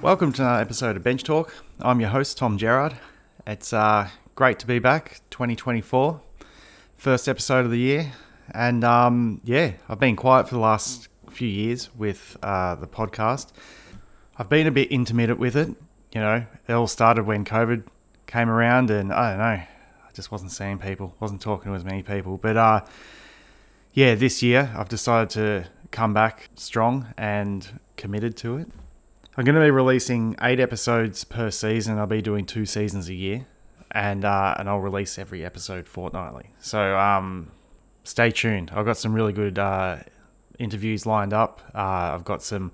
Welcome to another episode of Bench Talk. I'm your host, Tom Gerard. It's uh, great to be back, 2024, first episode of the year. And um, yeah, I've been quiet for the last few years with uh, the podcast. I've been a bit intermittent with it. You know, it all started when COVID came around, and I don't know, I just wasn't seeing people, wasn't talking to as many people. But uh, yeah, this year I've decided to come back strong and committed to it. I'm going to be releasing eight episodes per season. I'll be doing two seasons a year, and uh, and I'll release every episode fortnightly. So um, stay tuned. I've got some really good uh, interviews lined up. Uh, I've got some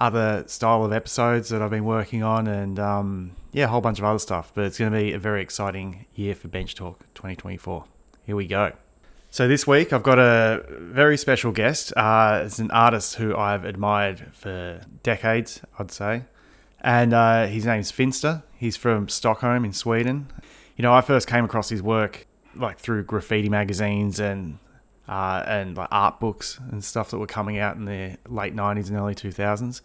other style of episodes that I've been working on, and um, yeah, a whole bunch of other stuff. But it's going to be a very exciting year for Bench Talk 2024. Here we go. So this week I've got a very special guest. Uh, it's an artist who I've admired for decades, I'd say, and uh, his name's Finsta. He's from Stockholm in Sweden. You know, I first came across his work like through graffiti magazines and uh, and like art books and stuff that were coming out in the late '90s and early 2000s.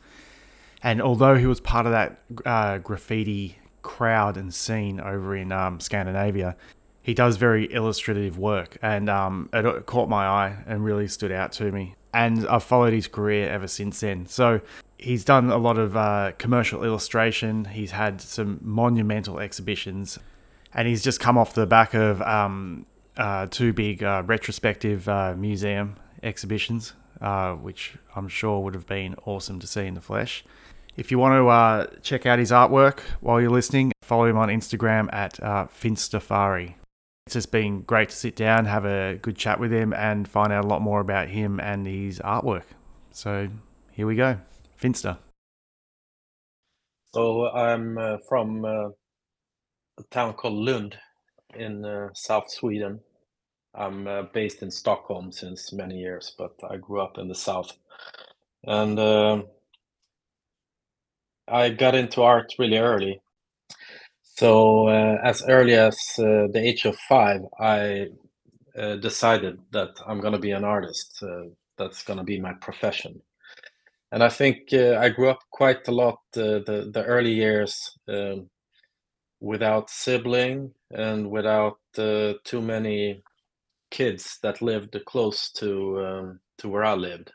And although he was part of that uh, graffiti crowd and scene over in um, Scandinavia, he does very illustrative work, and um, it caught my eye and really stood out to me. And I've followed his career ever since then. So he's done a lot of uh, commercial illustration. He's had some monumental exhibitions, and he's just come off the back of um, uh, two big uh, retrospective uh, museum exhibitions, uh, which I'm sure would have been awesome to see in the flesh. If you want to uh, check out his artwork while you're listening, follow him on Instagram at uh, Finstafari. It's just been great to sit down, have a good chat with him, and find out a lot more about him and his artwork. So here we go, Finsta. So I'm uh, from uh, a town called Lund in uh, South Sweden. I'm uh, based in Stockholm since many years, but I grew up in the south. And um, I got into art really early. So uh, as early as uh, the age of five, I uh, decided that I'm going to be an artist. Uh, that's going to be my profession. And I think uh, I grew up quite a lot uh, the the early years um, without sibling and without too many kids that lived close to um, to where I lived.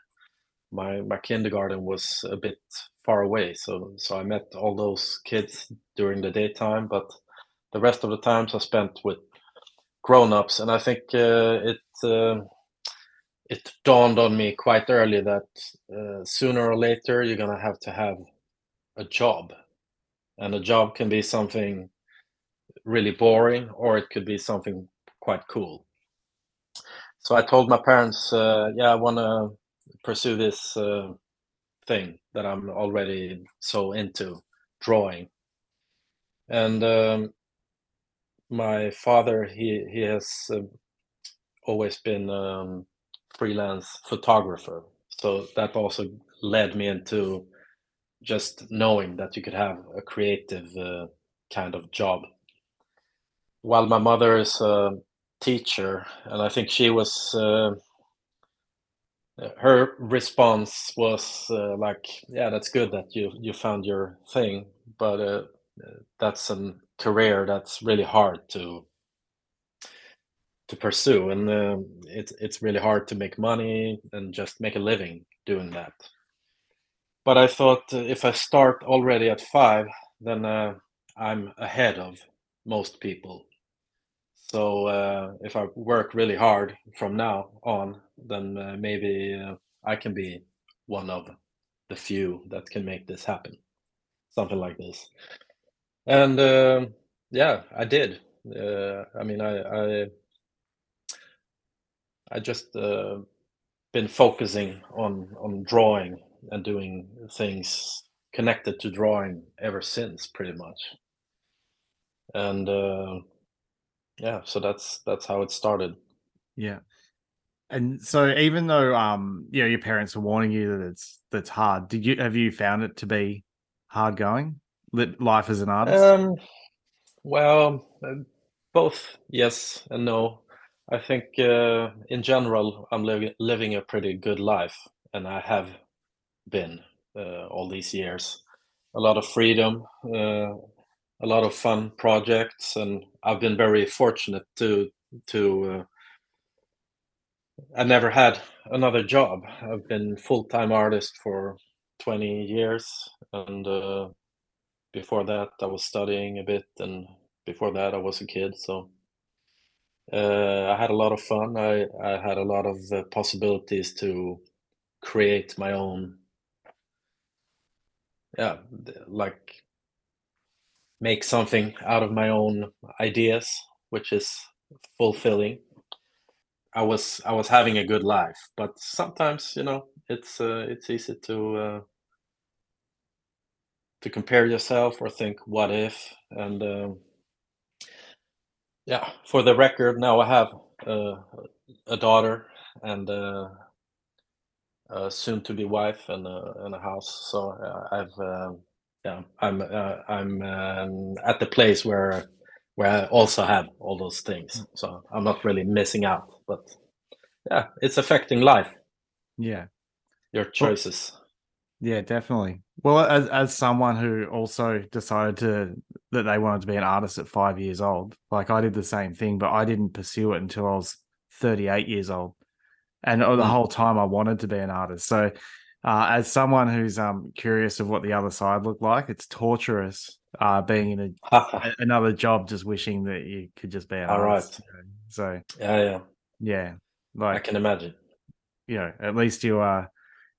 My my kindergarten was a bit far away. So so I met all those kids during the daytime, but the rest of the times I spent with grown-ups, and I think uh, it uh, it dawned on me quite early that uh, sooner or later you're gonna have to have a job, and a job can be something really boring, or it could be something quite cool. So I told my parents, uh, "Yeah, I want to pursue this." Uh, thing that I'm already so into, drawing. And um, my father, he he has uh, always been um, freelance photographer, so that also led me into just knowing that you could have a creative uh, kind of job. While my mother is a teacher, and I think she was. Uh, her response was uh, like, "Yeah, that's good that you you found your thing, but uh, that's a career that's really hard to to pursue, and uh, it's it's really hard to make money and just make a living doing that." But I thought uh, if I start already at five, then uh, I'm ahead of most people so uh, if I work really hard from now on, then uh, maybe uh, I can be one of the few that can make this happen. Something like this. And um, yeah, I did. Uh, I mean, I I, I just uh, been focusing on on drawing and doing things connected to drawing ever since, pretty much. And uh, yeah, so that's that's how it started. Yeah. And so even though um you know your parents are warning you that it's that's hard, did you have you found it to be hard going? life as an artist? Um, well, uh, both yes and no. I think uh, in general, I'm living living a pretty good life, and I have been uh, all these years. A lot of freedom, uh, a lot of fun projects, and I've been very fortunate to to. Uh, I never had another job. I've been full time artist for 20 years, and uh, before that, I was studying a bit, and before that, I was a kid. So uh, I had a lot of fun. I, I had a lot of uh, possibilities to create my own, yeah, like make something out of my own ideas, which is fulfilling. I was I was having a good life, but sometimes you know it's uh, it's easy to uh, to compare yourself or think what if and um, yeah for the record now i have uh, a daughter and uh, a soon to be wife and a, and a house so uh, i've um, yeah i'm uh, i'm um, at the place where where i also have all those things Mm. so i'm not really missing out but yeah it's affecting life Yeah. your choices Yeah, definitely. Well, as as someone who also decided to that they wanted to be an artist at five years old, like I did the same thing, but I didn't pursue it until I was 38 years old. And uh, the Mm. whole time I wanted to be an artist. So uh, as someone who's um curious of what the other side looked like, it's torturous uh being in a, another job just wishing that you could just be an All artist. you know. So yeah yeah yeah, Like i can imagine you know, at least you uh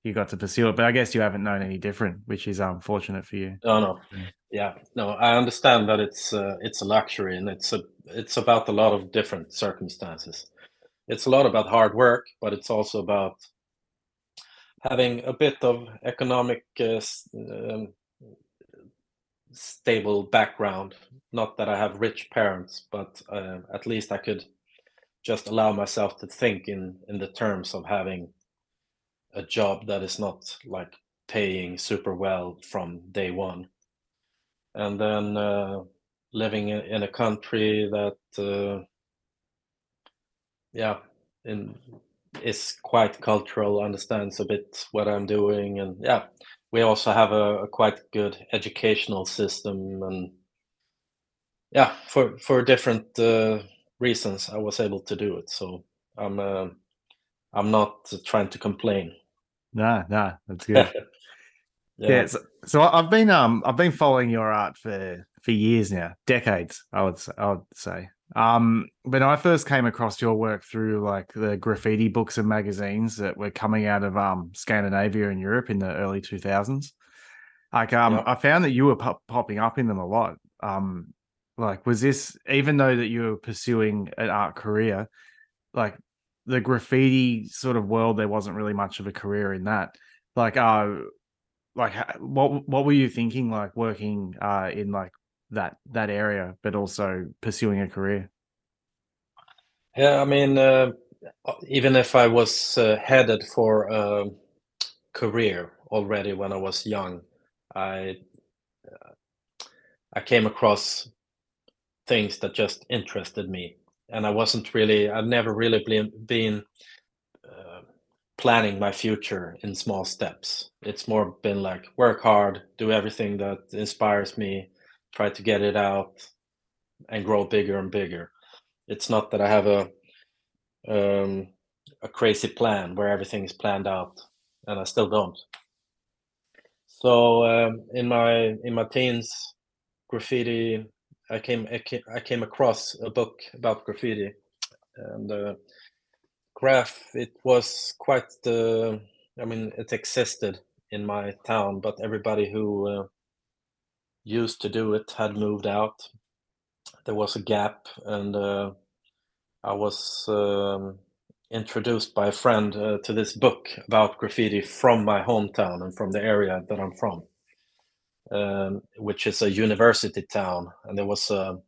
you got to pursue it. But I guess you haven't known any different, which is unfortunate for you. no no. Yeah, no, I understand that it's uh, it's a luxury and it's a it's about a lot of different circumstances. It's a lot about hard work, but it's also about having a bit of economic uh, um, stable background. Not that I have rich parents, but uh, at least I could just allow myself to think in in the terms of having a job that is not like paying super well from day one. and then uh, living in, a country that uh, yeah in is quite cultural understands a bit what i'm doing and yeah we also have a, a quite good educational system and yeah for for different uh, reasons i was able to do it so i'm uh, i'm not trying to complain No, no, that's good. yeah, yeah, so, so I've been um I've been following your art for for years now, decades, I would I would say. Um, when I first came across your work through like the graffiti books and magazines that were coming out of um Scandinavia and Europe in the early two thousands, like um yeah. I found that you were pop- popping up in them a lot. Um, like was this even though that you were pursuing an art career, like the graffiti sort of world, there wasn't really much of a career in that. Like, uh, like what what were you thinking? Like working uh in like that that area, but also pursuing a career. Yeah, I mean, uh, even if I was uh, headed for a career already when I was young, I I came across things that just interested me, and I wasn't really, I've never really been been uh, planning my future in small steps. It's more been like work hard, do everything that inspires me, try to get it out, and grow bigger and bigger. It's not that I have a um, a crazy plan where everything is planned out, and I still don't. So um, in my in my teens, graffiti, I came I came, I came across a book about graffiti, and uh, graph. It was quite the. I mean, it existed in my town, but everybody who uh, used to do it had moved out. There was a gap, and uh, I was um, introduced by a friend uh, to this book about graffiti from my hometown and from the area that I'm from, um, which is a university town. And there was a,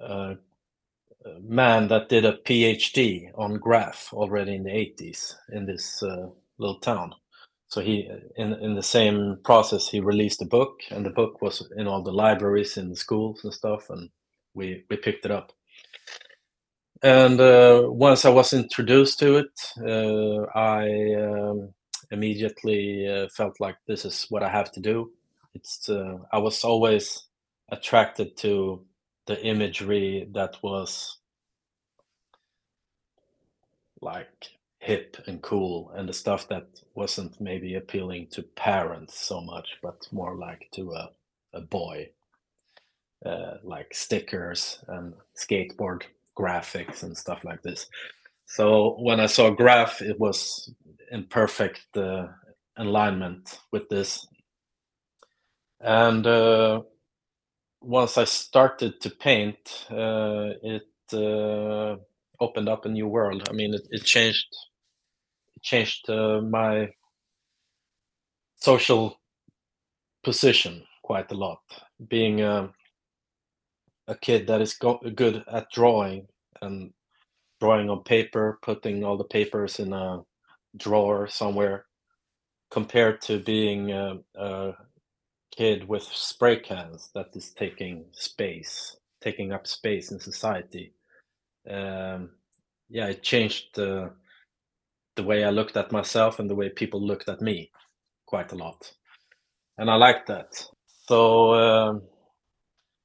a, man that did a PhD on graph already in the 80s in this uh, little town. So he in in the same process he released a book and the book was in all the libraries in the schools and stuff and we we picked it up. And uh, once i was introduced to it uh, i um, immediately uh, felt like this is what i have to do. It's uh, i was always attracted to the imagery that was like hip and cool and the stuff that wasn't maybe appealing to parents so much but more like to a, a boy. Uh, like stickers and skateboard graphics and stuff like this. So when i saw graph it was in perfect uh, alignment with this. And uh, once i started to paint uh, it uh, opened up a new world. I mean it, it changed changed uh, my social position quite a lot. Being a, a kid that is go- good at drawing and drawing on paper, putting all the papers in a drawer somewhere, compared to being a, a kid with spray cans that is taking space, taking up space in society. Um, yeah, it changed. Uh, the way I looked at myself and the way people looked at me quite a lot. And I liked that. So, um,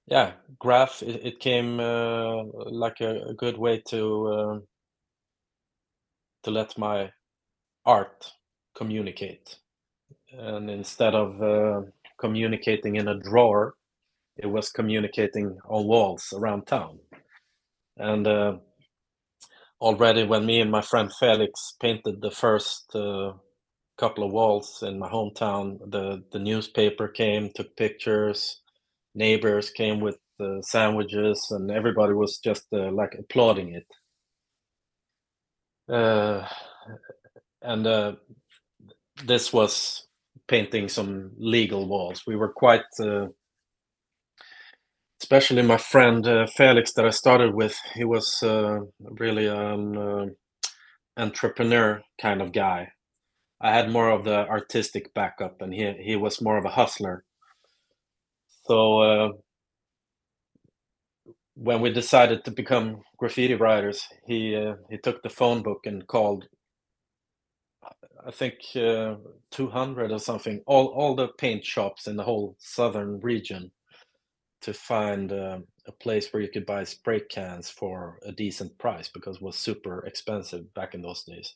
yeah, graph, it, it came uh, like a, a, good way to uh, to let my art communicate. And instead of uh, communicating in a drawer, it was communicating on walls around town. And uh, already when me and my friend Felix painted the first uh, couple of walls in my hometown, the the newspaper came, took pictures, neighbors came with uh, sandwiches, and everybody was just uh, like applauding it. Uh, and uh, this was painting some legal walls. We were quite uh, especially my friend uh, Felix that I started with. He was uh, really an uh, entrepreneur kind of guy. I had more of the artistic backup, and he he was more of a hustler. So uh, when we decided to become graffiti writers, he uh, he took the phone book and called. I think uh, 200 or something. All all the paint shops in the whole southern region to find uh, a place where you could buy spray cans for a decent price because it was super expensive back in those days.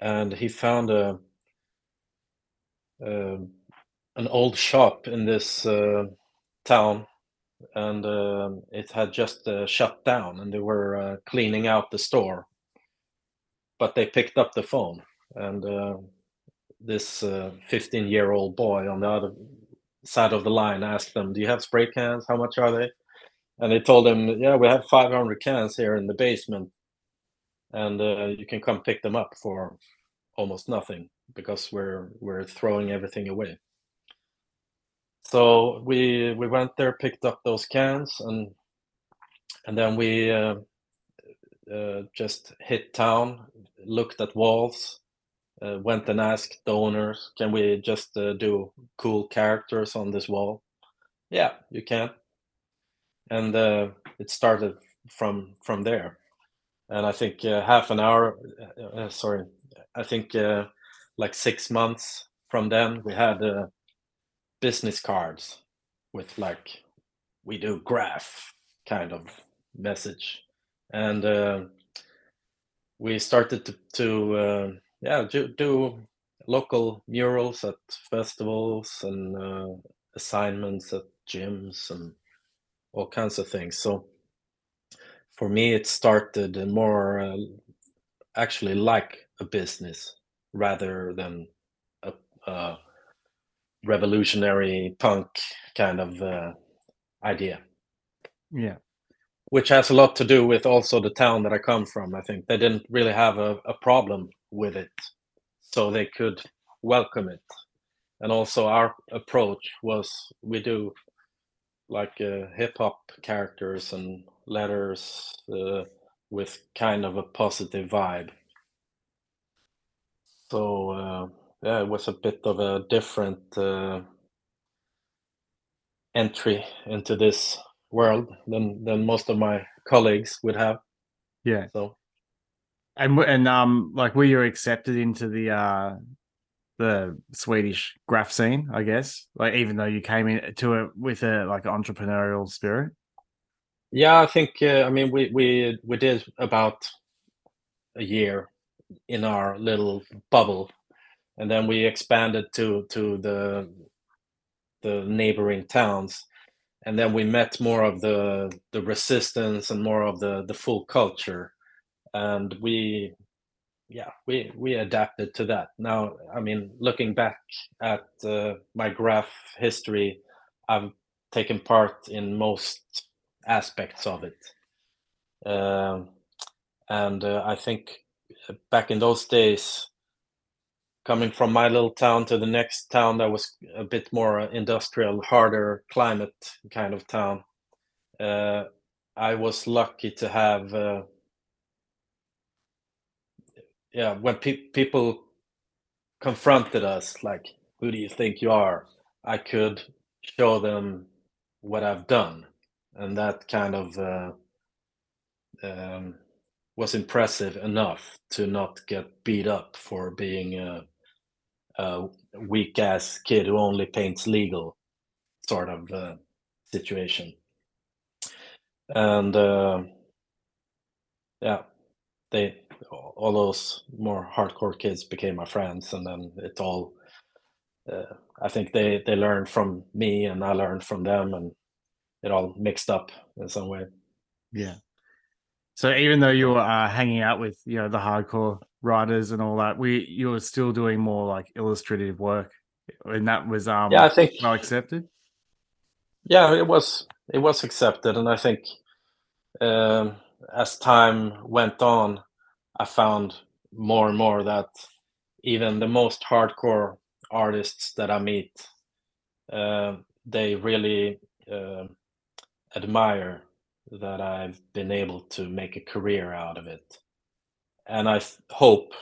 And he found a, uh, an old shop in this uh, town, and uh, it had just uh, shut down, and they were uh, cleaning out the store. But they picked up the phone, and this 15 year old boy on the other side of the line asked them, "Do you have spray cans? How much are they?" And they told him, "Yeah, we have 500 cans here in the basement, and uh, you can come pick them up for almost nothing because we're we're throwing everything away." So we we went there, picked up those cans, and and then we uh, uh, just hit town, looked at walls, uh, went and asked the owners, "Can we just uh, do cool characters on this wall?" Yeah, you can. And uh, it started from from there. And I think uh, half an hour, uh, uh, sorry, I think like six months from then, we had business cards with like we do graph kind of message, and we started to to yeah, do, do local murals at festivals and uh, assignments at gyms and all kinds of things. So for me, it started more uh, actually like a business rather than a, a revolutionary punk kind of uh, idea. Yeah which has a lot to do with also the town that I come from. I think they didn't really have a, a problem with it, so they could welcome it. And also, our approach was we do like uh, hip hop characters and letters uh, with kind of a positive vibe. So uh, yeah, it was a bit of a different uh, entry into this world than than most of my colleagues would have. Yeah. So And and um like were you accepted into the uh the Swedish graph scene, I guess? Like even though you came into it with a like entrepreneurial spirit? yeah, I think uh, I mean we we we did about a year in our little bubble, and then we expanded to to the the neighboring towns, and then we met more of the the resistance and more of the the full culture, and we yeah we we adapted to that. Now I mean looking back at uh, my graph history, I've taken part in most aspects of it. Um, and uh, I think back in those days, coming from my little town to the next town that was a bit more industrial, harder climate kind of town, uh, I was lucky to have, uh, yeah, when pe- people confronted us, like, who do you think you are? I could show them what I've done. And that kind of uh, um, was impressive enough to not get beat up for being a, a weak ass kid who only paints legal sort of uh, situation. And uh, yeah, they all those more hardcore kids became my friends, and then it all. Uh, I think they they learned from me, and I learned from them, and it all mixed up in some way. Yeah. So even though you were uh, hanging out with you know the hardcore writers and all that, we you were still doing more like illustrative work, and that was um Yeah, I think well accepted. yeah, it was it was accepted, and I think um, as time went on, I found more and more that even the most hardcore artists that I meet, uh, they really uh, admire that I've been able to make a career out of it. And I hope,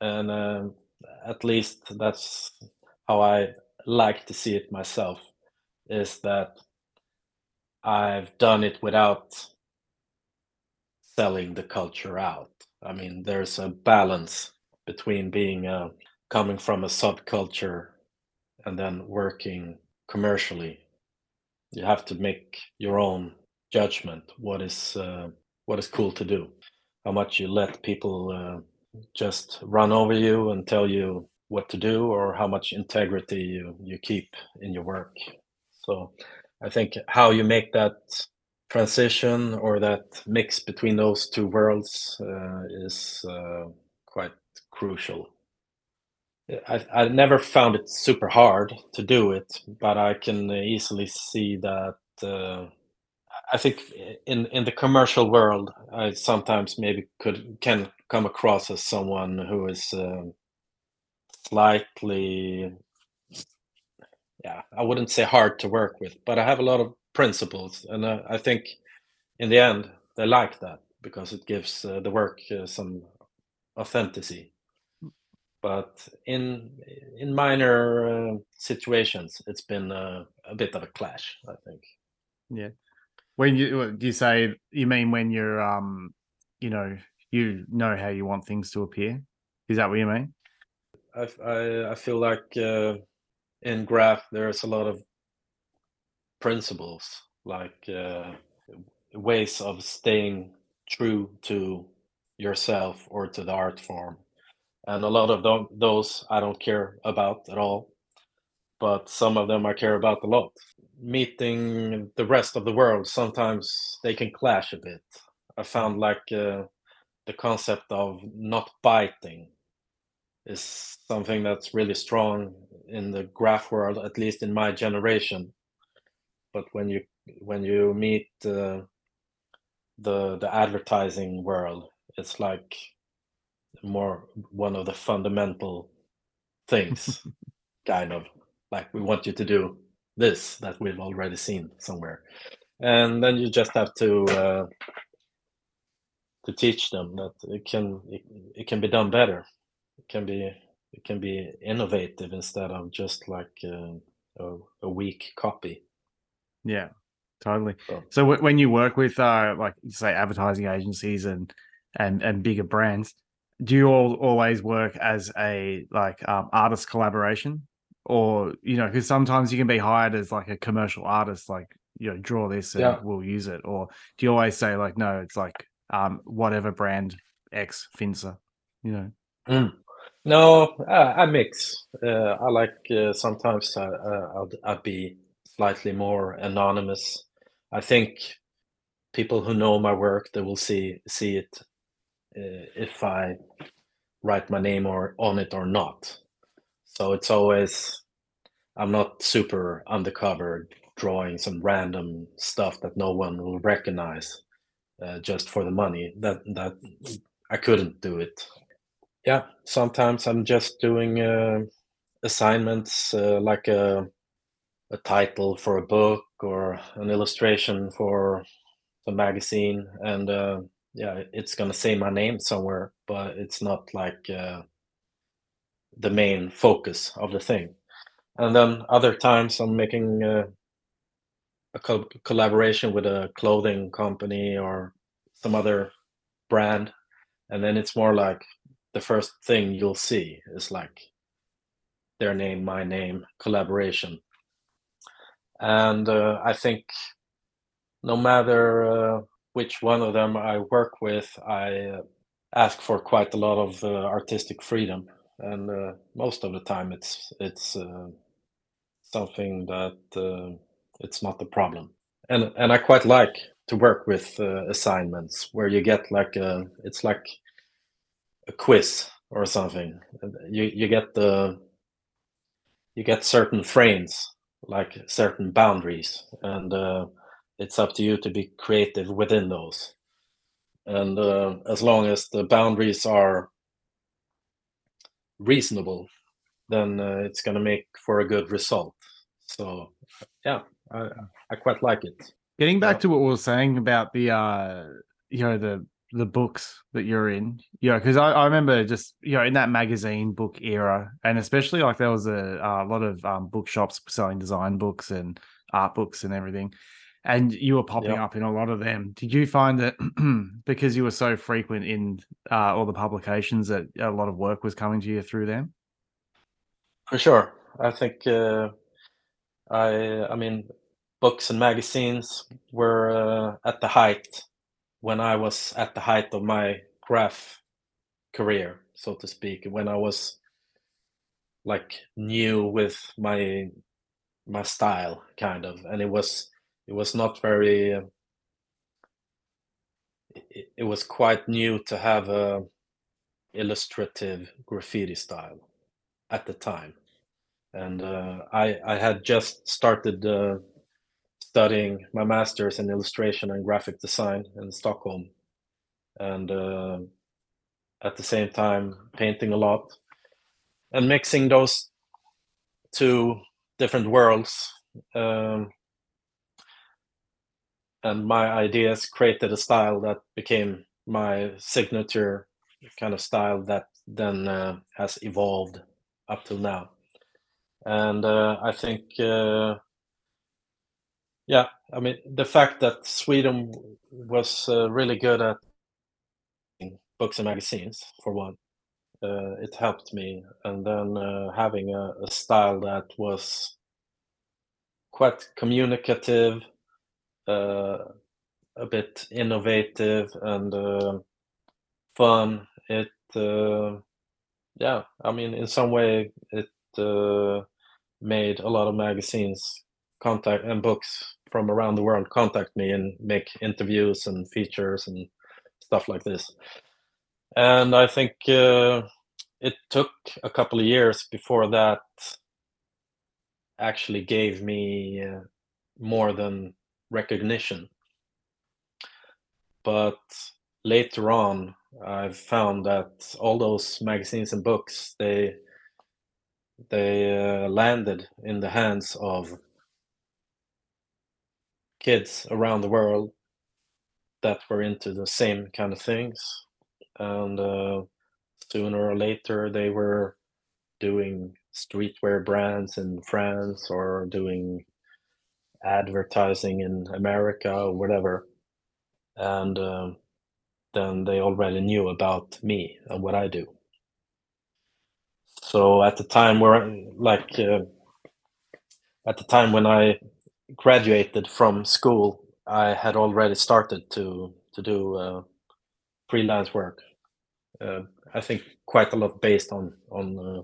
and um at least that's how I like to see it myself, is that I've done it without selling the culture out. I mean, there's a balance between being uh, coming from a subculture and then working commercially. You have to make your own judgment. What is uh, what is cool to do? How much you let people uh, just run over you and tell you what to do, or how much integrity you you keep in your work. So, I think how you make that transition or that mix between those two worlds uh, is uh, quite crucial. I, I never found it super hard to do it, but I can easily see that. Uh, I think in in the commercial world, I sometimes maybe could can come across as someone who is uh, slightly, yeah, I wouldn't say hard to work with, but I have a lot of principles, and uh, I think in the end they like that because it gives uh, the work uh, some authenticity but in in minor uh, situations it's been uh, a bit of a clash i think Yeah. When you what, do you say you mean when you're um you know you know how you want things to appear? Is that what you mean? I I feel like uh, in graph there's a lot of principles like uh, ways of staying true to yourself or to the art form and a lot of tho- those i don't care about at all but some of them I care about a lot. Meeting the rest of the world, sometimes they can clash a bit. I found like uh, the concept of not biting is something that's really strong in the graph world, at least in my generation. But when you when you meet uh, the the advertising world, it's like more one of the fundamental things, kind of. Like we want you to do this that we've already seen somewhere. And then you just have to uh, to teach them that it can it, it can be done better. It can be it can be innovative instead of just like uh, a, a weak copy. Yeah, totally. So- So wh- when you work with uh like say advertising agencies and and and bigger brands, do you all always work as a like um, artist collaboration, or you know because sometimes you can be hired as like a commercial artist, like you know draw this and Yeah. we'll use it, or do you always say like no, it's like um whatever brand X Finsta, you know? Mm. No, I, I mix. Uh, I like uh, sometimes I, uh, I'd, I'd be slightly more anonymous. I think people who know my work they will see see it uh, if I write my name or on it or not. So it's always I'm not super undercover drawing some random stuff that no one will recognize uh, just for the money. That that I couldn't do it. Yeah, sometimes I'm just doing uh, assignments uh, like a a title for a book or an illustration for a magazine, and uh, yeah, it's gonna say my name somewhere, but it's not like uh, the main focus of the thing. And then other times I'm making uh, a co- collaboration with a clothing company or some other brand, and then it's more like the first thing you'll see is like their name, my name, collaboration. And uh, I think no matter uh, which one of them I work with, I uh, ask for quite a lot of uh, artistic freedom, and most of the time it's it's something that it's not a problem. And and I quite like to work with assignments where you get like a it's like a quiz or something. You you get the you get certain frames like certain boundaries and uh, it's up to you to be creative within those. And uh, as long as the boundaries are reasonable then uh, it's going to make for a good result. So yeah i, I quite like it. Getting back Yeah. to what we were saying about the uh you know the the books that you're in, yeah because I, I remember just you know in that magazine book era, and especially like there was a, a lot of um, bookshops selling design books and art books and everything, and you were popping Yeah. up in a lot of them. Did you find that because you were so frequent in uh, all the publications that a lot of work was coming to you through them? for sure i think uh, i i mean books and magazines were uh, at the height when i was at the height of my graph career so to speak when i was like new with my my style kind of. And it was it was not very it, it was quite new to have a illustrative graffiti style at the time. And uh, i i had just started uh, studying my master's in illustration and graphic design in stockholm. And uh, at the same time painting a lot and mixing those two different worlds um, and my ideas created a style that became my signature kind of style that then uh, has evolved up till now. And uh, i think uh, yeah i mean the fact that sweden was uh, really good at books and magazines for one uh, it helped me. And then uh, having a, a style that was quite communicative uh, a bit innovative and uh, fun it uh, yeah i mean in some way it made a lot of magazines contact and books from around the world contact me and make interviews and features and stuff like this. And i think uh, it took a couple of years before that actually gave me uh, more than recognition. But later on i've found that all those magazines and books they they uh, landed in the hands of kids around the world that were into the same kind of things and uh, sooner or later they were doing streetwear brands in France or doing advertising in America or whatever. And um, then they already knew about me and what I do. So at the time where, like, uh, at the time when I graduated from school, I had already started to to do uh, freelance work. Uh, I think quite a lot based on on uh,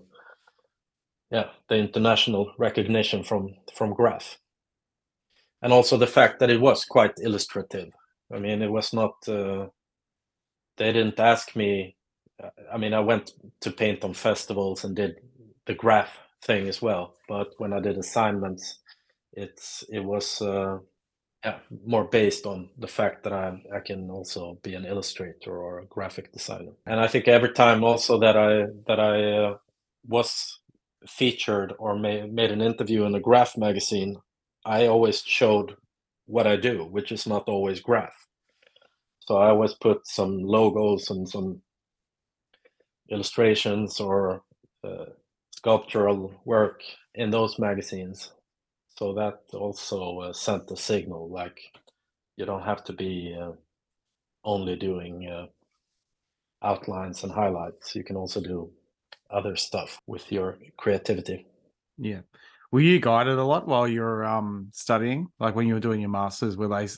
yeah the international recognition from from Graph, and also the fact that it was quite illustrative. I mean, it was not. Uh, they didn't ask me. Uh, I mean, I went to paint on festivals and did the graph thing as well. But when I did assignments, it's it was uh, yeah, more based on the fact that I I can also be an illustrator or a graphic designer. And I think every time also that I that I uh, was featured or made made an interview in a graph magazine, I always showed what I do, which is not always graph. So I always put some logos and some illustrations or uh, sculptural work in those magazines so that also uh, sent a signal like you don't have to be uh, only doing uh, outlines and highlights. You can also do other stuff with your creativity. Yeah. Were you guided a lot while you're um, studying? Like when you were doing your masters, were they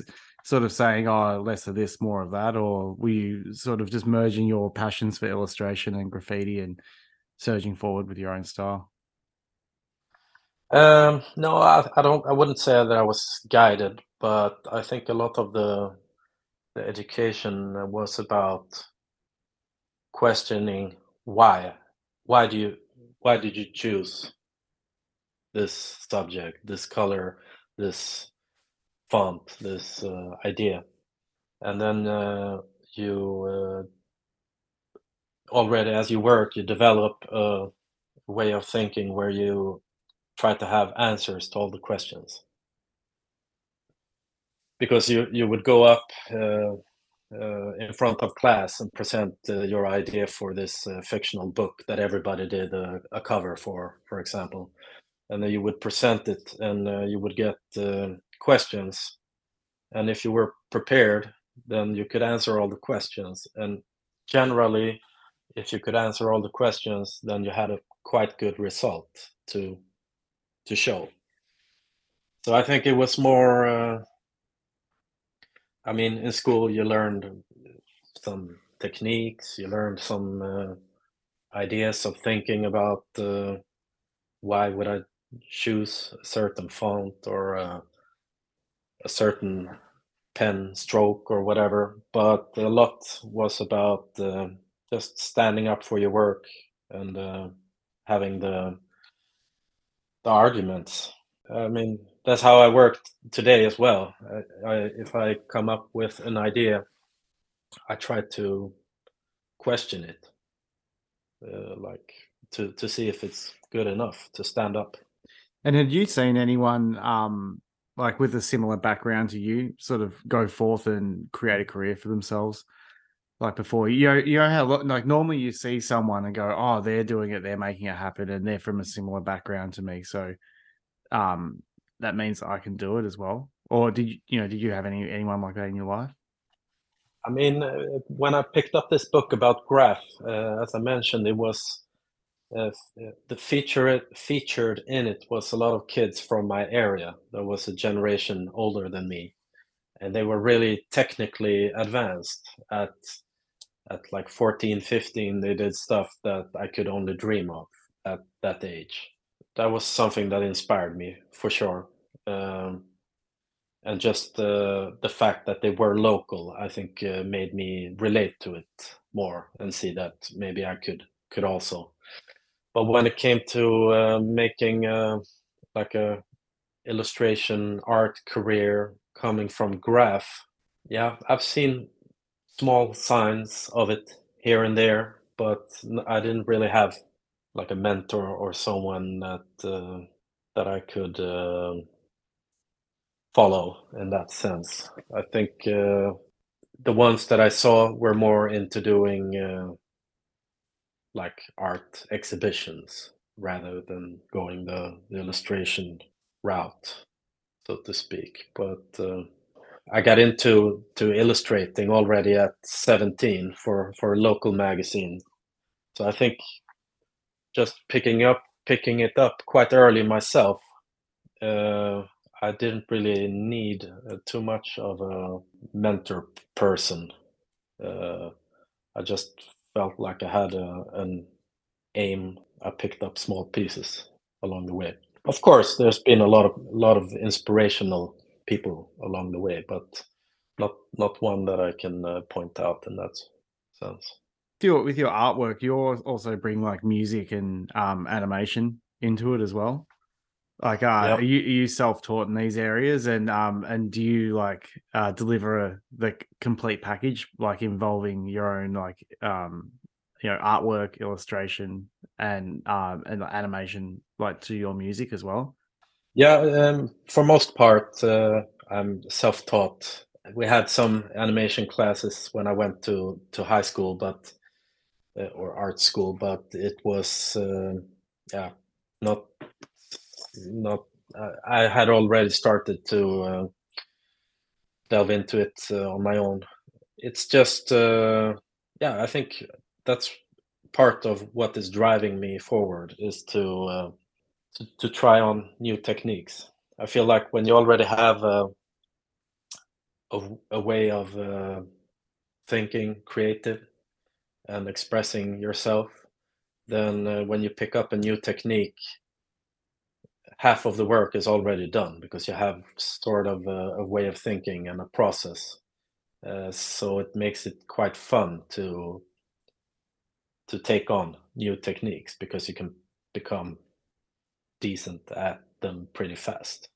sort of saying, "Oh, less of this, more of that," or were you sort of just merging your passions for illustration and graffiti and surging forward with your own style? Um, no, I, I don't. I wouldn't say that I was guided, but I think a lot of the the education was about questioning why. Why do you? Why did you choose this subject, this color, this font, this uh, idea? And then uh, you uh, already, as you work, you develop a way of thinking where you try to have answers to all the questions. Because you you would go up uh, uh, in front of class and present uh, your idea for this uh, fictional book that everybody did a, a, cover for, for example, and then you would present it and uh, you would get uh, questions, and if you were prepared, then you could answer all the questions, and generally, if you could answer all the questions, then you had a quite good result to to show. So I think it was more. Uh, I mean, in school you learned some techniques, you learned some uh, ideas of thinking about uh, why would I choose a certain font or uh, a certain pen stroke or whatever. But a lot was about uh, just standing up for your work and uh, having the the arguments. I mean, that's how I work today as well. I, I, if I come up with an idea, I try to question it, uh, like to to see if it's good enough to stand up. And had you seen anyone um, like with a similar background to you sort of go forth and create a career for themselves? Like before, you know, you know how like normally you see someone and go, "Oh, they're doing it, they're making it happen, and they're from a similar background to me." So, um, that means I can do it as well. Or did you, you know, did you have any anyone like that in your life? I mean, uh, when I picked up this book about graph, uh, as I mentioned, it was uh, uh the feature featured in it was a lot of kids from my area. There was a generation older than me, and they were really technically advanced at at like 14 15 they did stuff that i could only dream of at that age. That was something that inspired me for sure. Um, and just uh, the fact that they were local i think uh, made me relate to it more and see that maybe i could could also. But when it came to uh, making uh, like a illustration art career coming from graph yeah i've seen small signs of it here and there, but I didn't really have like a mentor or someone that uh, that I could uh, follow in that sense. I think uh, the ones that I saw were more into doing uh, like art exhibitions rather than going the, the illustration route, so to speak. But uh, I got into to illustrating already at 17 for for a local magazine. So I think just picking up picking it up quite early myself, uh, I didn't really need uh, too much of a mentor person. Uh, I just felt like I had a, an aim. I picked up small pieces along the way. Of course, there's been a lot of a lot of inspirational people along the way, but not not one that I can uh, point out in that sense. Do with your artwork, you also bring like music and um, animation into it as well. Like, uh, yep. are you, are you self-taught in these areas, and um, and do you like uh, deliver a, the complete package, like involving your own like um, you know, artwork, illustration, and um, and animation, like to your music as well? Yeah, um, for most part, uh, I'm self-taught. We had some animation classes when I went to to high school, but uh, or art school, but it was uh, yeah not not. I had already started to uh, delve into it uh, on my own. It's just uh, yeah, I think that's part of what is driving me forward is to to, to try on new techniques. I feel like when you already have a, a, a way of uh, thinking, creative, and expressing yourself, then uh, when you pick up a new technique, half of the work is already done because you have sort of a, a way of thinking and a process. Uh, so it makes it quite fun to to take on new techniques because you can become decent at them pretty fast.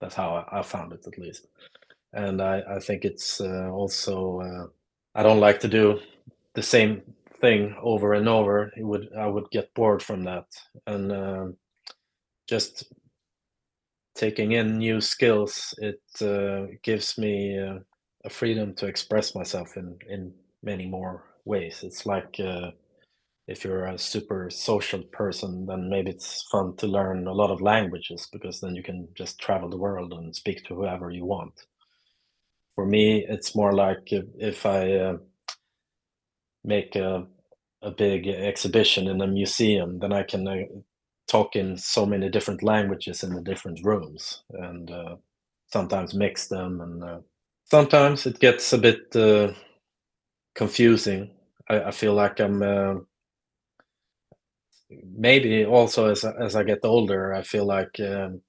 That's how I, I found it, at least. And I, I think it's uh, also uh, I don't like to do the same thing over and over. It would I would get bored from that, and uh, just taking in new skills. It uh, gives me uh, a freedom to express myself in in many more ways. It's like uh, if you're a super social person, then maybe it's fun to learn a lot of languages because then you can just travel the world and speak to whoever you want. For me, it's more like if, if I uh, make a, a big exhibition in a museum, then I can uh, talk in so many different languages in the different rooms and uh, sometimes mix them. And uh, sometimes it gets a bit uh, confusing. I, I, feel like I'm uh, maybe also as as I get older, I feel like um,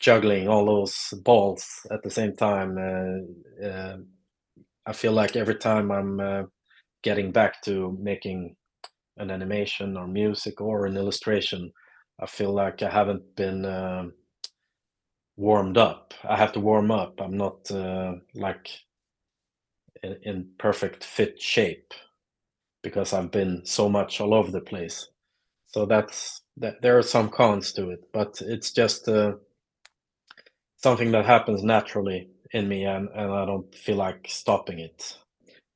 juggling all those balls at the same time. Uh, uh, I feel like every time I'm uh, getting back to making an animation or music or an illustration, I feel like I haven't been um, warmed up. I have to warm up. I'm not uh, like in, in perfect fit shape because I've been so much all over the place so that's that there are some cons to it but it's just uh, something that happens naturally in me and, and i don't feel like stopping it.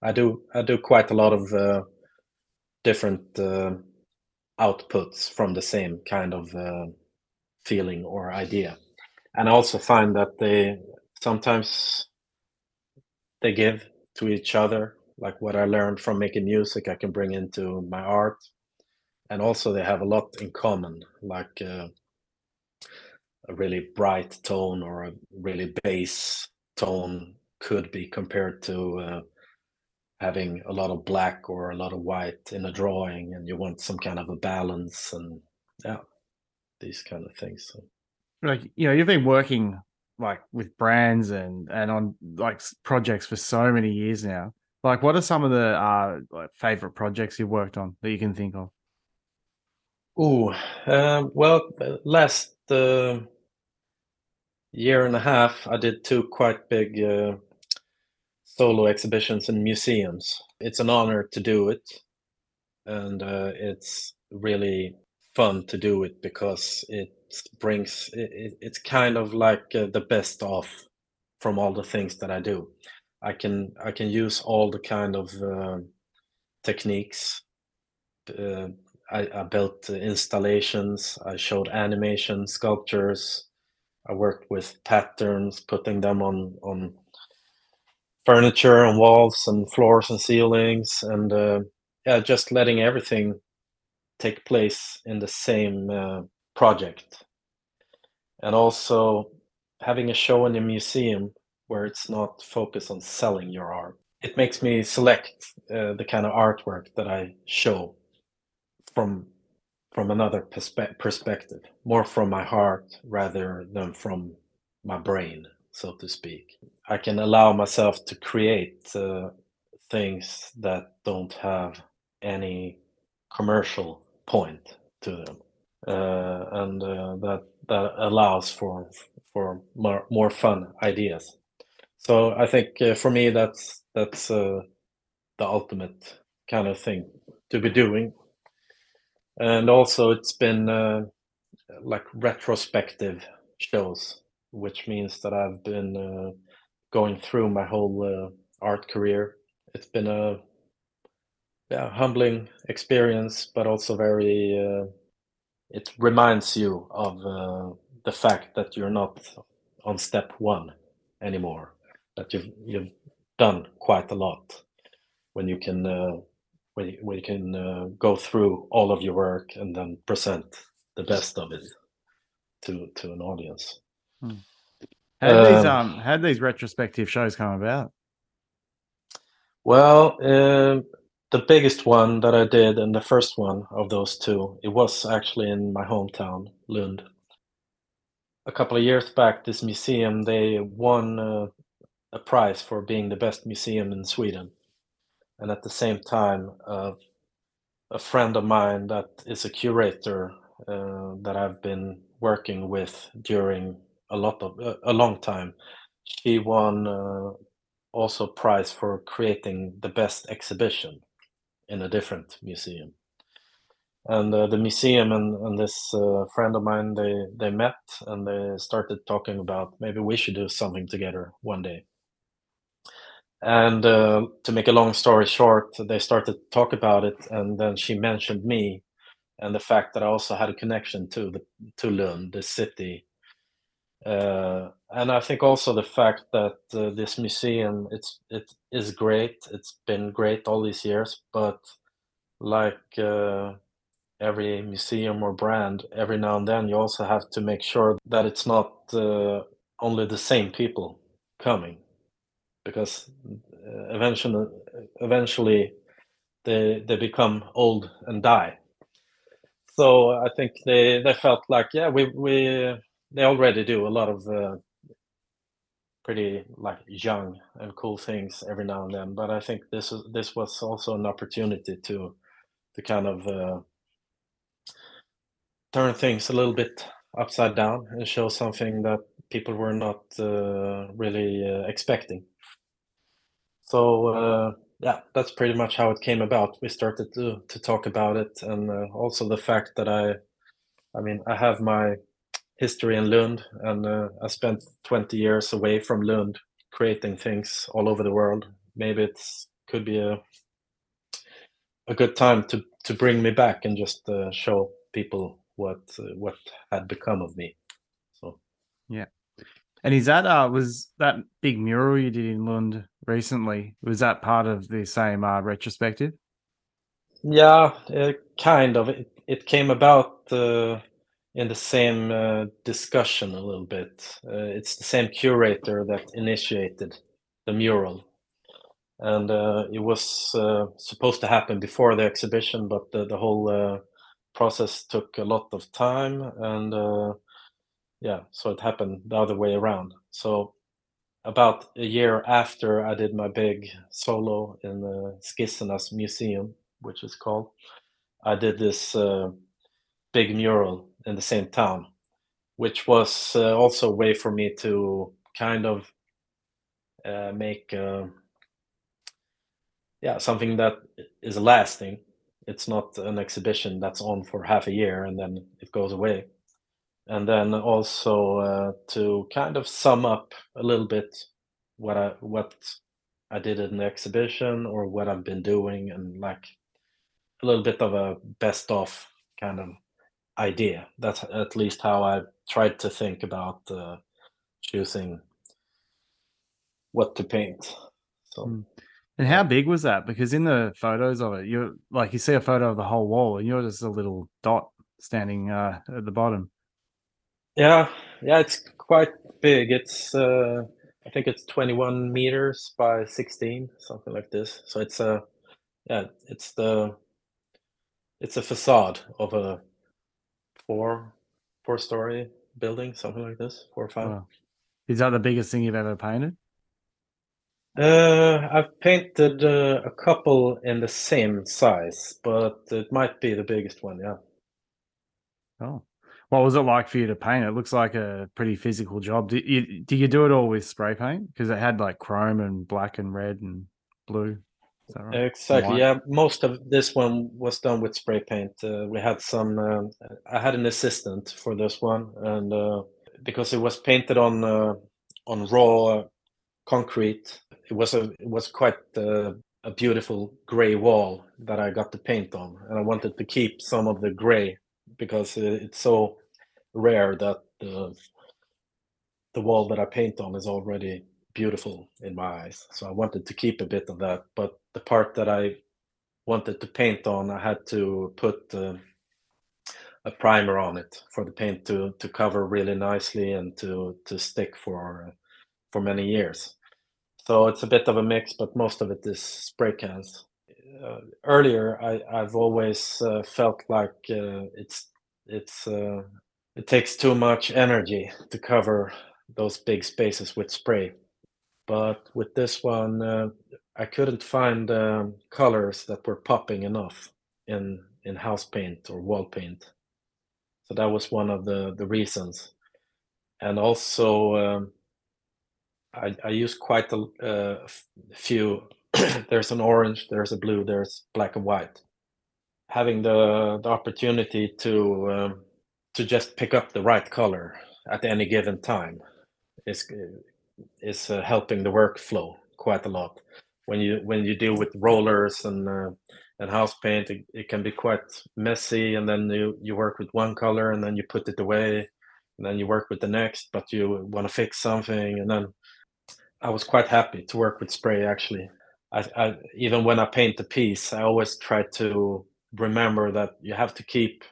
I do i do quite a lot of uh, different uh, outputs from the same kind of uh, feeling or idea. And i also find that they sometimes they give to each other like what i learned from making music i can bring into my art and also they have a lot in common, like uh, a really bright tone or a really bass tone could be compared to uh, having a lot of black or a lot of white in a drawing, and you want some kind of a balance and yeah, these kind of things. So. Like you know, you've been working like with brands and and on like projects for so many years now. Like, what are some of the uh, like favorite projects you've worked on that you can think of? Oh, uh, well, last uh, year and a half, I did two quite big uh, solo exhibitions in museums. It's an honor to do it, and uh, it's really fun to do it because it brings it, it's kind of like uh, the best of from all the things that I do. I can I can use all the kind of uh, techniques I, I built installations, I showed animation, sculptures, I worked with patterns, putting them on on furniture and walls and floors and ceilings, and uh, yeah, just letting everything take place in the same uh, project, and also having a show in a museum where it's not focused on selling your art. It makes me select uh, the kind of artwork that I show from from another perspe- perspective, more from my heart rather than from my brain, so to speak. I can allow myself to create uh, things that don't have any commercial point to them, uh, and uh, that that allows for for more more fun ideas. So I think uh, for me that's that's uh, the ultimate kind of thing to be doing and also it's been uh, like retrospective shows which means that i've been uh, going through my whole uh, art career. It's been a yeah, humbling experience but also very uh, it reminds you of uh, the fact that you're not on step one anymore that you've you've done quite a lot when you can where you, where you can uh, go through all of your work and then present the best of it to to an audience. Hmm. How did these um how these retrospective shows come about? Well, uh, the biggest one that I did, and the first one of those two, it was actually in my hometown, Lund. A couple of years back, this museum they won uh, a prize for being the best museum in Sweden and at the same time uh, a friend of mine that is a curator uh, that I've been working with during a lot of uh, a long time. She won uh, also prize for creating the best exhibition in a different museum. And uh, the museum and, and this uh, friend of mine they they met and they started talking about maybe we should do something together one day and uh, to make a long story short, they started to talk about it, and then she mentioned me and the fact that I also had a connection to the to Lund, the city. Uh, and I think also the fact that uh, this museum it's it is great. It's been great all these years, but like uh, every museum or brand, every now and then you also have to make sure that it's not uh, only the same people coming because uh, eventually eventually they they become old and die. So i think they they felt like yeah we we they already do a lot of uh, pretty like young and cool things every now and then but i think this this was also an opportunity to to kind of uh, turn things a little bit upside down and show something that people were not uh, really uh, expecting so uh, yeah, that's pretty much how it came about. We started to to talk about it, and uh, also the fact that I, I mean, I have my history in Lund, and uh, I spent 20 years away from Lund, creating things all over the world. Maybe it's could be a a good time to to bring me back and just uh, show people what uh, what had become of me. So yeah. And is that uh was that big mural you did in Lund recently? Was that part of the same uh, retrospective? Yeah, uh, kind of. It, it came about uh, in the same uh, discussion a little bit. Uh, it's the same curator that initiated the mural, and uh, it was supposed to happen before the exhibition, but the, the whole process took a lot of time and yeah, so it happened the other way around. So about a year after I did my big solo in the Skissernas Museum, which is called, I did this uh, big mural in the same town, which was uh, also a way for me to kind of uh, make uh, yeah something that is lasting. It's not an exhibition that's on for half a year and then it goes away and then also uh, to kind of sum up a little bit what I what I did in the exhibition or what I've been doing and like a little bit of a best of kind of idea. That's at least how I tried to think about uh, choosing what to paint. So. Mm. And how big was that? Because in the photos of it, you're like you see a photo of the whole wall, and you're just a little dot standing uh, at the bottom. Yeah, yeah, it's quite big. It's uh, I think it's 21 meters by 16, something like this. So it's a yeah, it's the it's a facade of a four four story building, something like this, four or five. Wow. Is that the biggest thing you've ever painted? Uh, I've painted uh, a couple in the same size, but it might be the biggest one. Yeah. Oh, what was it like for you to paint? It looks like a pretty physical job. Do you do you do it all with spray paint? Because it had like chrome and black and red and blue. Right? Exactly. Yeah, most of this one was done with spray paint. Uh, we had some. Uh, I had an assistant for this one, and uh, because it was painted on uh, on raw concrete, it was a it was quite uh, a beautiful gray wall that I got to paint on, and I wanted to keep some of the gray because it's so rare that the the wall that I paint on is already beautiful in my eyes. So I wanted to keep a bit of that, but the part that I wanted to paint on, I had to put uh, a primer on it for the paint to to cover really nicely and to to stick for for many years. So it's a bit of a mix, but most of it is spray cans. Uh, earlier, I, I've always uh, felt like uh, it's it's uh, it takes too much energy to cover those big spaces with spray. But with this one, uh, I couldn't find um, colors that were popping enough in in house paint or wall paint. So that was one of the the reasons. And also, um, I, I use quite a uh, few. there's an orange, there's a blue, there's black and white. Having the the opportunity to um, to just pick up the right color at any given time is is uh, helping the workflow quite a lot. When you when you deal with rollers and uh, and house paint, it, it, can be quite messy, and then you you work with one color and then you put it away, and then you work with the next, but you want to fix something, and then I was quite happy to work with spray actually. I, I, even when I paint a piece, I always try to remember that you have to keep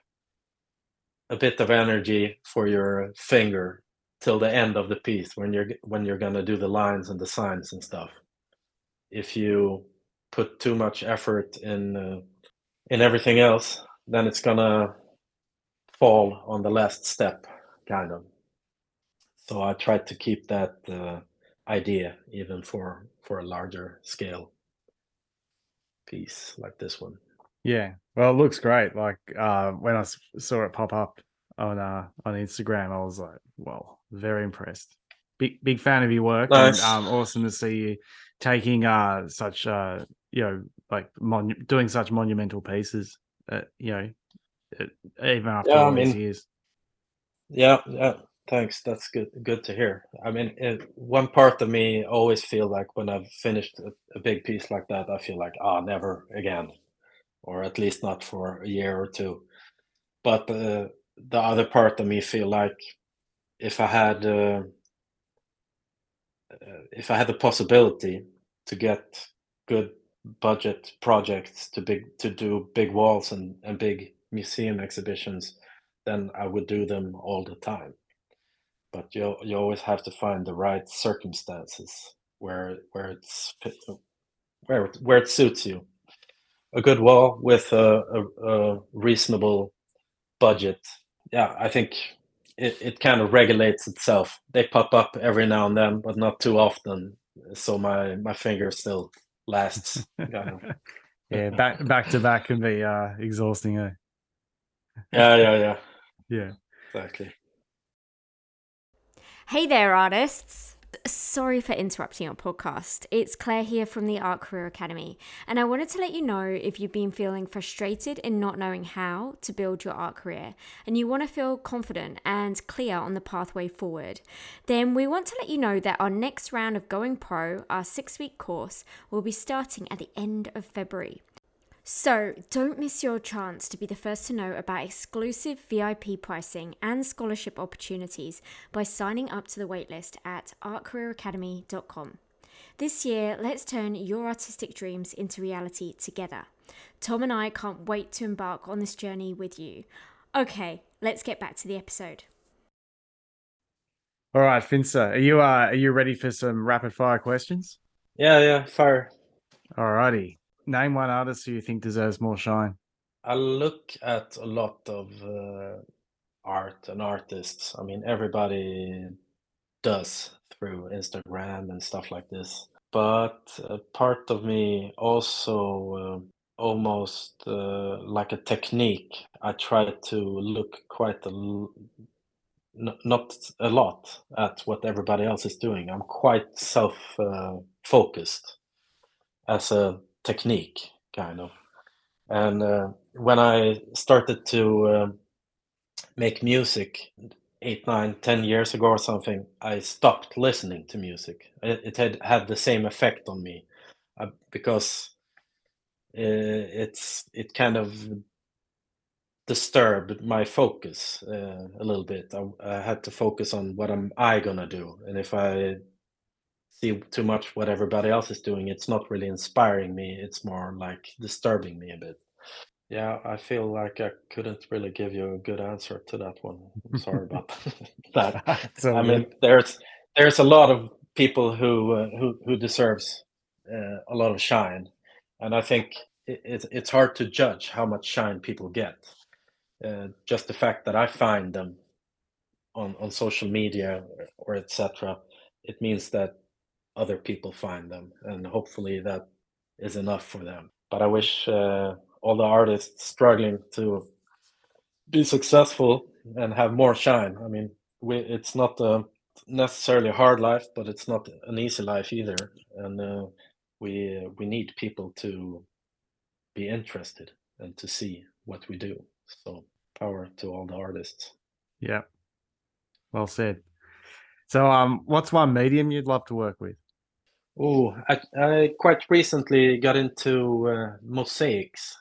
a bit of energy for your finger till the end of the piece when you're when you're gonna do the lines and the signs and stuff. If you put too much effort in uh, in everything else, then it's gonna fall on the last step, kind of. So I tried to keep that uh, idea even for for a larger scale piece like this one. Yeah, well, it looks great. Like uh, when I saw it pop up on uh, on Instagram, I was like, "Well, very impressed. Big big fan of your work. Nice. And, um, awesome to see you taking uh such uh you know like mon- doing such monumental pieces. Uh, you know, even after yeah, all I mean, these years. Yeah, yeah. Thanks. That's good. Good to hear. I mean, it, one part of me always feel like when I've finished a, a big piece like that, I feel like, ah, oh, never again, or at least not for a year or two. But uh, the other part of me feel like if I had uh, uh, if I had the possibility to get good budget projects to big to do big walls and, and big museum exhibitions, then I would do them all the time but you you always have to find the right circumstances where where it's where where it suits you. A good wall with a, a, a reasonable budget. Yeah, I think it, it kind of regulates itself. They pop up every now and then, but not too often. So my my finger still lasts. yeah, back back to back can be uh, exhausting. Eh? Yeah, yeah, yeah, yeah. Exactly. Hey there, artists. Sorry for interrupting your podcast. It's Claire here from the Art Career Academy, and I wanted to let you know if you've been feeling frustrated in not knowing how to build your art career and you want to feel confident and clear on the pathway forward, then we want to let you know that our next round of Going Pro, our six week course, will be starting at the end of February. So, don't miss your chance to be the first to know about exclusive VIP pricing and scholarship opportunities by signing up to the waitlist at artcareeracademy.com. This year, let's turn your artistic dreams into reality together. Tom and I can't wait to embark on this journey with you. Okay, let's get back to the episode. All right, Finsta, are you uh, are you ready for some rapid fire questions? Yeah, yeah, fire. All righty name one artist who you think deserves more shine. I look at a lot of uh, art and artists. I mean, everybody does through Instagram and stuff like this. But a part of me also uh, almost uh, like a technique. I try to look quite a l- not a lot at what everybody else is doing. I'm quite self uh, focused as a technique, kind of. And uh, when I started to uh, make music eight, nine, ten years ago or something, I stopped listening to music. It, it had had the same effect on me uh, because uh, it's it kind of disturbed my focus uh, a little bit. I, I, had to focus on what am I gonna do, and if I see too much what everybody else is doing, it's not really inspiring me. It's more like disturbing me a bit. Yeah, I feel like I couldn't really give you a good answer to that one. I'm sorry about that. so I mean, there's there's a lot of people who uh, who who deserves uh, a lot of shine, and I think it, it, it's hard to judge how much shine people get. Uh, just the fact that I find them on on social media or etc. It means that other people find them, and hopefully that is enough for them. But I wish uh, all the artists struggling to be successful and have more shine. I mean, we, it's not a necessarily a hard life, but it's not an easy life either, and uh, we we need people to be interested and to see what we do. So power to all the artists. Yeah, well said. So, um, what's one medium you'd love to work with? Oh, I, I quite recently got into uh, mosaics,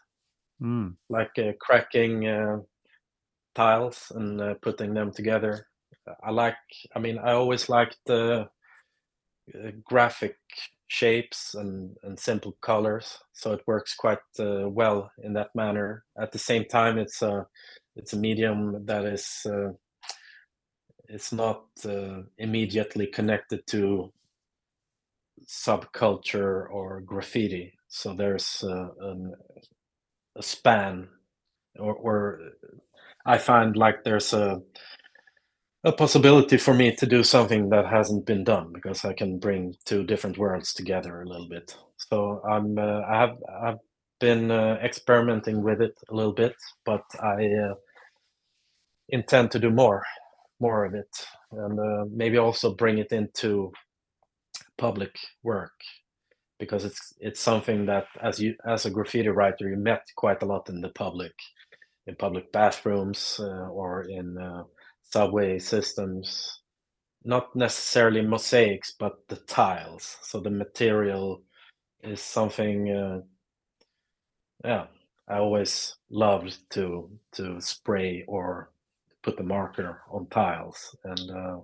mm. like uh, cracking uh, tiles and uh, putting them together. I like, I mean, I always liked the uh, graphic shapes and, and simple colors, so it works quite uh, well in that manner. At the same time, it's a it's a medium that is it's not immediately connected to subculture or graffiti. So there's uh, an, a span, or, or I find like there's a a possibility for me to do something that hasn't been done because I can bring two different worlds together a little bit. So I'm uh, I have I've been uh, experimenting with it a little bit, but I uh, intend to do more more of it and uh, maybe also bring it into public work because it's it's something that as you as a graffiti writer you met quite a lot in the public in public bathrooms uh, or in uh, subway systems. Not necessarily mosaics but the tiles. So the material is something uh, yeah i always loved to to spray or put the marker on tiles. And uh,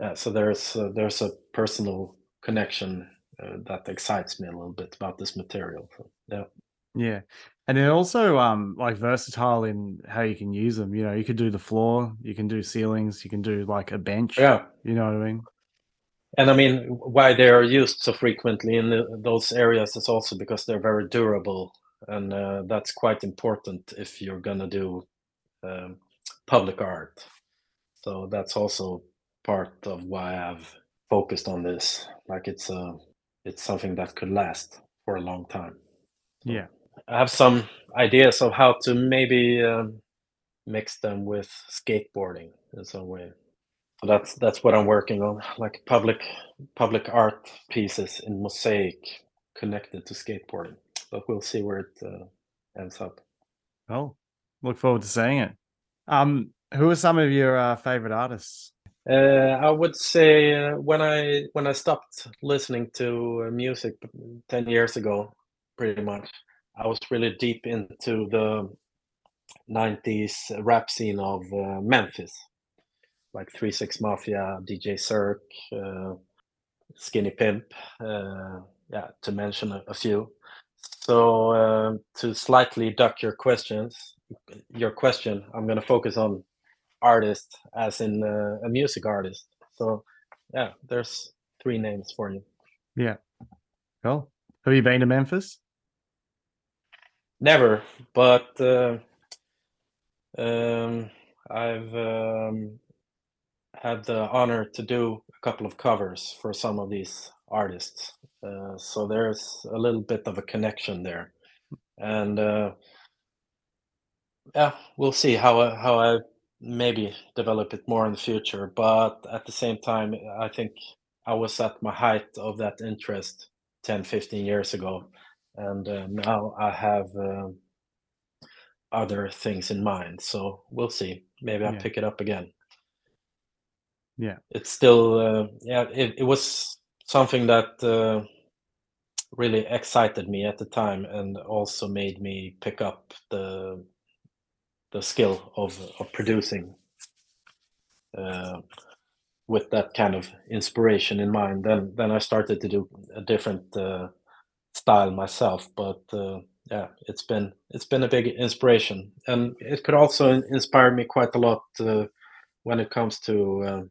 yeah, so there's uh, there's a personal connection uh, that excites me a little bit about this material. So, yeah. Yeah. And then also um like versatile in how you can use them. You know, you could do the floor, you can do ceilings, you can do like a bench. Yeah. You know what I mean? And I mean why they are used so frequently in the, those areas is also because they're very durable and uh, that's quite important if you're gonna do um, public art. So that's also part of why I've focused on this. Like it's a, uh, it's something that could last for a long time. Yeah, I have some ideas of how to maybe um, mix them with skateboarding in some way. So that's that's what I'm working on, like public public art pieces in mosaic connected to skateboarding. But we'll see where it uh, ends up. Oh, look forward to seeing it. Um, who are some of your uh, favorite artists? Uh, I would say uh, when I when I stopped listening to uh, music ten years ago, pretty much, I was really deep into the 90s rap scene of uh, Memphis, like Three Six Mafia, DJ Zirk, uh, Skinny Pimp, uh, yeah, to mention a, a few. So uh, to slightly duck your questions, your question, I'm going to focus on artist as in uh, a music artist. So yeah, there's three names for you. Yeah. Cool. Have you been to Memphis? Never, but uh, um, I've um, had the honor to do a couple of covers for some of these artists. Uh, so there's a little bit of a connection there, and uh, yeah, we'll see how I, how I maybe develop it more in the future. But at the same time, I think I was at my height of that interest 10, 15 years ago, and uh, now I have uh, other things in mind. So we'll see. Maybe I'll Yeah. pick it up again. Yeah. It's still, uh, yeah, it, it was something that uh, really excited me at the time and also made me pick up the the skill of of producing uh, with that kind of inspiration in mind. Then then I started to do a different uh, style myself, but uh, yeah, it's been it's been a big inspiration, and it could also inspire me quite a lot uh, when it comes to uh,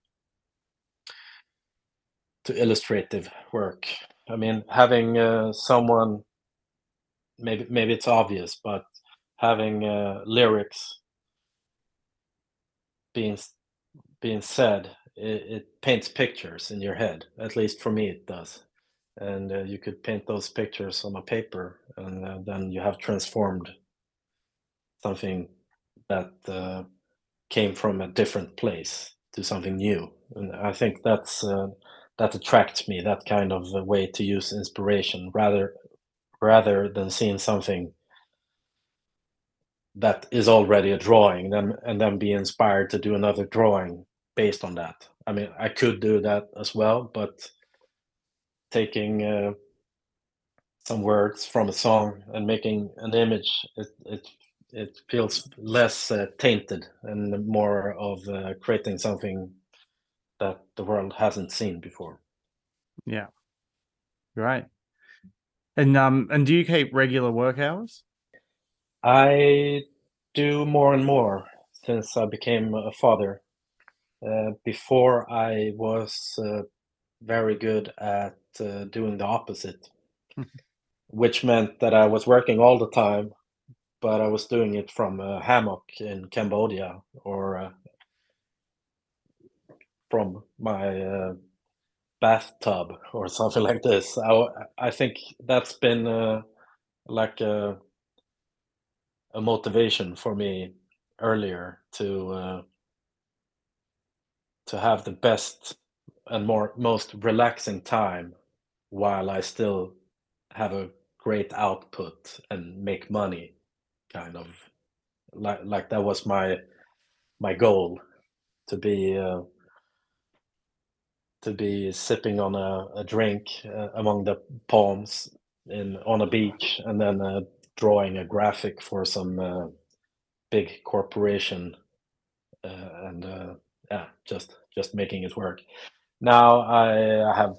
to illustrative work. I mean, having uh, someone maybe maybe it's obvious, but having uh, lyrics being being said, it, it paints pictures in your head. At least for me, it does. And uh, you could paint those pictures on a paper, and uh, then you have transformed something that uh, came from a different place to something new. And I think that's uh, that attracts me. That kind of a way to use inspiration, rather rather than seeing something that is already a drawing then and then be inspired to do another drawing based on that i mean i could do that as well but taking uh, some words from a song and making an image it it, it feels less uh, tainted and more of uh, creating something that the world hasn't seen before Yeah. Great. And um and do you keep regular work hours? I do more and more since I became a father. Uh, before I was uh, very good at uh, doing the opposite, which meant that I was working all the time, but I was doing it from a hammock in Cambodia or uh, from my uh, bathtub or something like this. I, I think that's been uh, like a a motivation for me earlier to uh, to have the best and more most relaxing time while I still have a great output and make money kind of. Like like that was my my goal to be uh, to be sipping on a, a drink uh, among the palms in on a beach and then uh, drawing a graphic for some uh, big corporation uh, and uh, yeah just just making it work. Now I have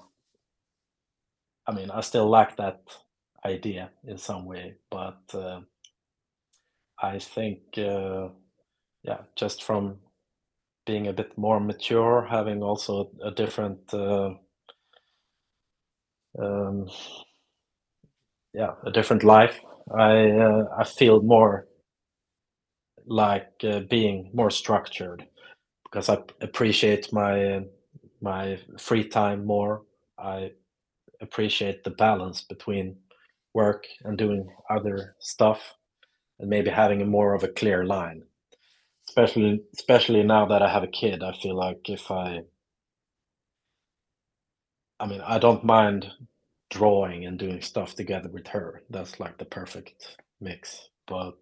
I mean I still lack that idea in some way but uh, I think uh, yeah just from being a bit more mature having also a different uh, um, yeah a different life I uh, I feel more like uh, being more structured because I appreciate my uh, my free time more. I appreciate the balance between work and doing other stuff, and maybe having a more of a clear line. Especially especially now that I have a kid, I feel like if I I mean I don't mind drawing and doing stuff together with her. That's like the perfect mix. But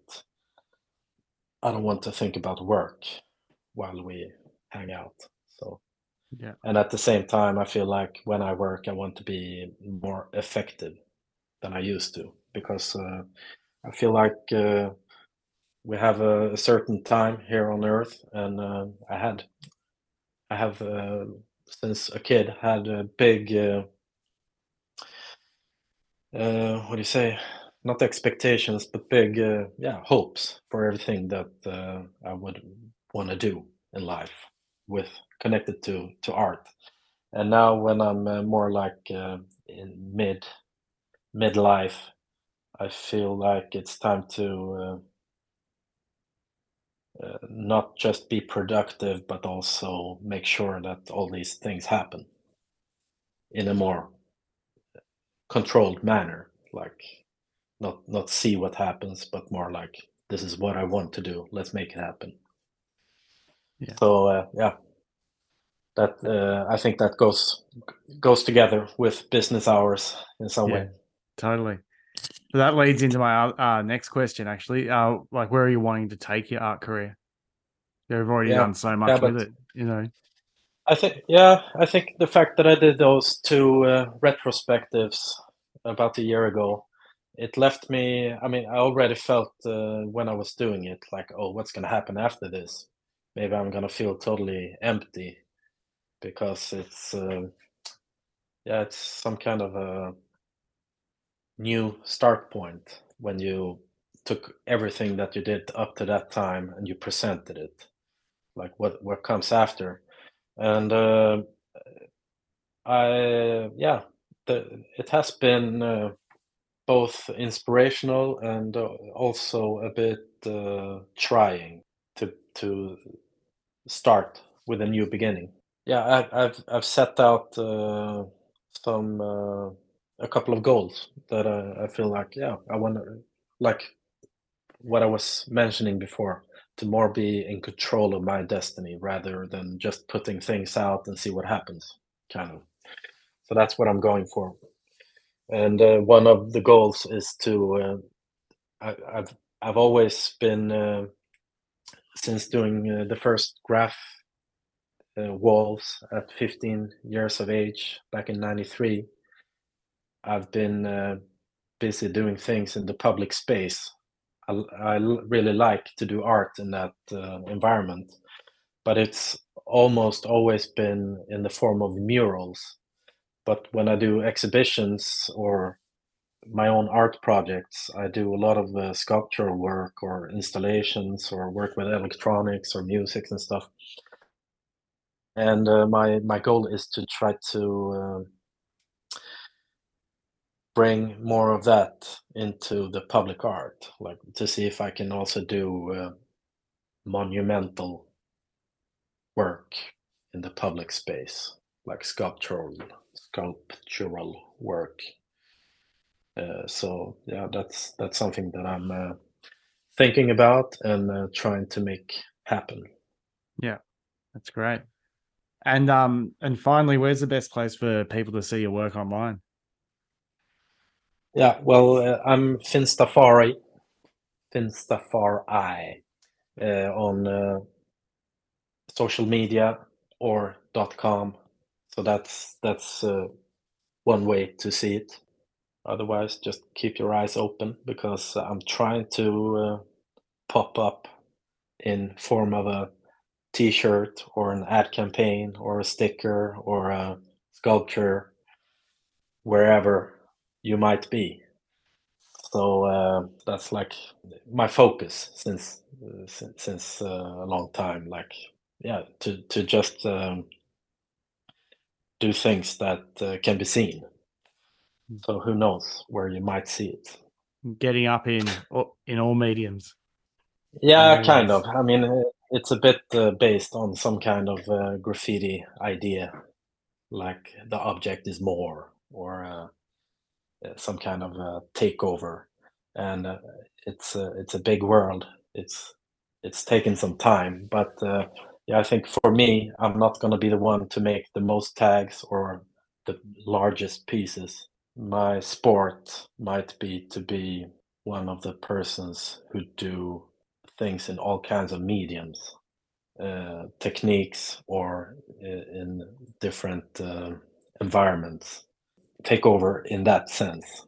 I don't want to think about work while we hang out. So Yeah. and at the same time I feel like when I work I want to be more effective than I used to because uh, I feel like uh, we have a, a, certain time here on Earth, and uh, I had, I have uh, since a kid had a big, uh, uh, what do you say? Not expectations, but big, uh, yeah, hopes for everything that I would want to do in life, with connected to to art. And now, when I'm more like in mid midlife, I feel like it's time to uh, uh, not just be productive, but also make sure that all these things happen in a more controlled manner. Like not not see what happens, but more like this is what I want to do. Let's make it happen. Yeah. So uh, yeah, that uh, I think that goes goes together with business hours in some yeah, way. Totally. So that leads into my uh, next question, actually. Uh, like, where are you wanting to take your art career? You've already yeah. done so much yeah, with it, you know. I think, yeah, I think the fact that I did those two uh, retrospectives about a year ago, it left me. I mean, I already felt uh, when I was doing it, like, oh, what's going to happen after this? Maybe I'm going to feel totally empty because it's, uh, yeah, it's some kind of a new start point when you took everything that you did up to that time and you presented it like what what comes after and uh, i yeah the, it has been uh, both inspirational and uh, also a bit uh, trying to to start with a new beginning. Yeah I, have i've set out uh, some uh, a couple of goals that I, I feel like yeah I want to like what I was mentioning before to more be in control of my destiny rather than just putting things out and see what happens kind of so that's what I'm going for and uh, one of the goals is to uh, I, have I've always been uh, since doing uh, the first graph uh, walls at 15 years of age back in 93 I've been uh, busy doing things in the public space. I, really like to do art in that uh, environment, but it's almost always been in the form of murals. But when I do exhibitions or my own art projects, I do a lot of uh, sculptural work or installations or work with electronics or music and stuff. And uh, my my goal is to try to uh, bring more of that into the public art, like to see if I can also do uh, monumental work in the public space, like sculptural sculptural work. Uh, so yeah, that's that's something that I'm uh, thinking about and uh, trying to make happen. Yeah, that's great. And um and finally, where's the best place for people to see your work online? Yeah, well, uh, I'm Finstafari, Finstafari uh, on uh, social media or .com. So that's that's uh, one way to see it. Otherwise, just keep your eyes open because I'm trying to uh, pop up in form of a T-shirt or an ad campaign or a sticker or a sculpture wherever you might be. So uh, that's like my focus since uh, since, since uh, a long time. Like yeah, to to just um, do things that uh, can be seen. So who knows where you might see it? Getting up in in all mediums. Yeah, kind of. I mean, uh, it's a bit uh, based on some kind of uh, graffiti idea, like the object is more, or uh, some kind of a takeover, and uh, it's a, it's a big world. It's it's taken some time, but uh, yeah, I think for me, I'm not going to be the one to make the most tags or the largest pieces. My sport might be to be one of the persons who do things in all kinds of mediums, uh, techniques, or in different uh, environments take over in that sense.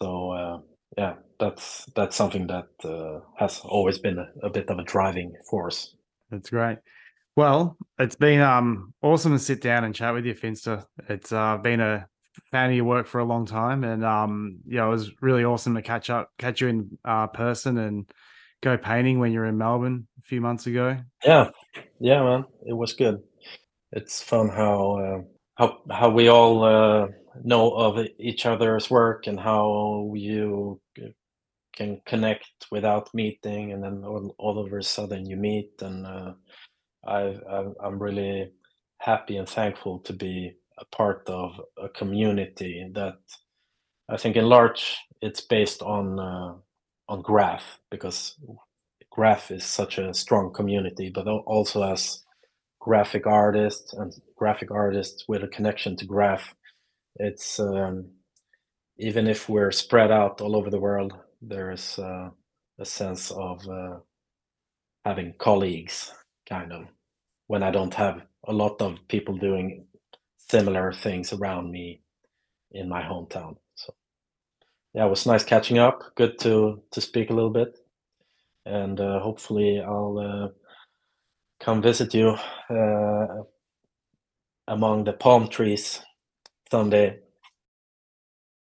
So uh, yeah, that's that's something that uh, has always been a, a, bit of a driving force. That's great. Well, it's been um, awesome to sit down and chat with you, Finsta. It's uh, been a fan of your work for a long time, and um, yeah, it was really awesome to catch up, catch you in uh, person, and go painting when you were in Melbourne a few months ago. Yeah, yeah, man, it was good. It's fun how uh, how how we all uh, know of each other's work and how you can connect without meeting, and then all, all of a sudden you meet and uh, I, I'm really happy and thankful to be a part of a community that I think in large it's based on uh, on Graff because Graff is such a strong community, but also as graphic artists and graphic artists with a connection to Graff, it's um, even if we're spread out all over the world, there is uh, a sense of uh, having colleagues kind of when I don't have a lot of people doing similar things around me in my hometown. So yeah, it was nice catching up. Good to to speak a little bit, and uh, hopefully I'll uh, come visit you uh, among the palm trees someday.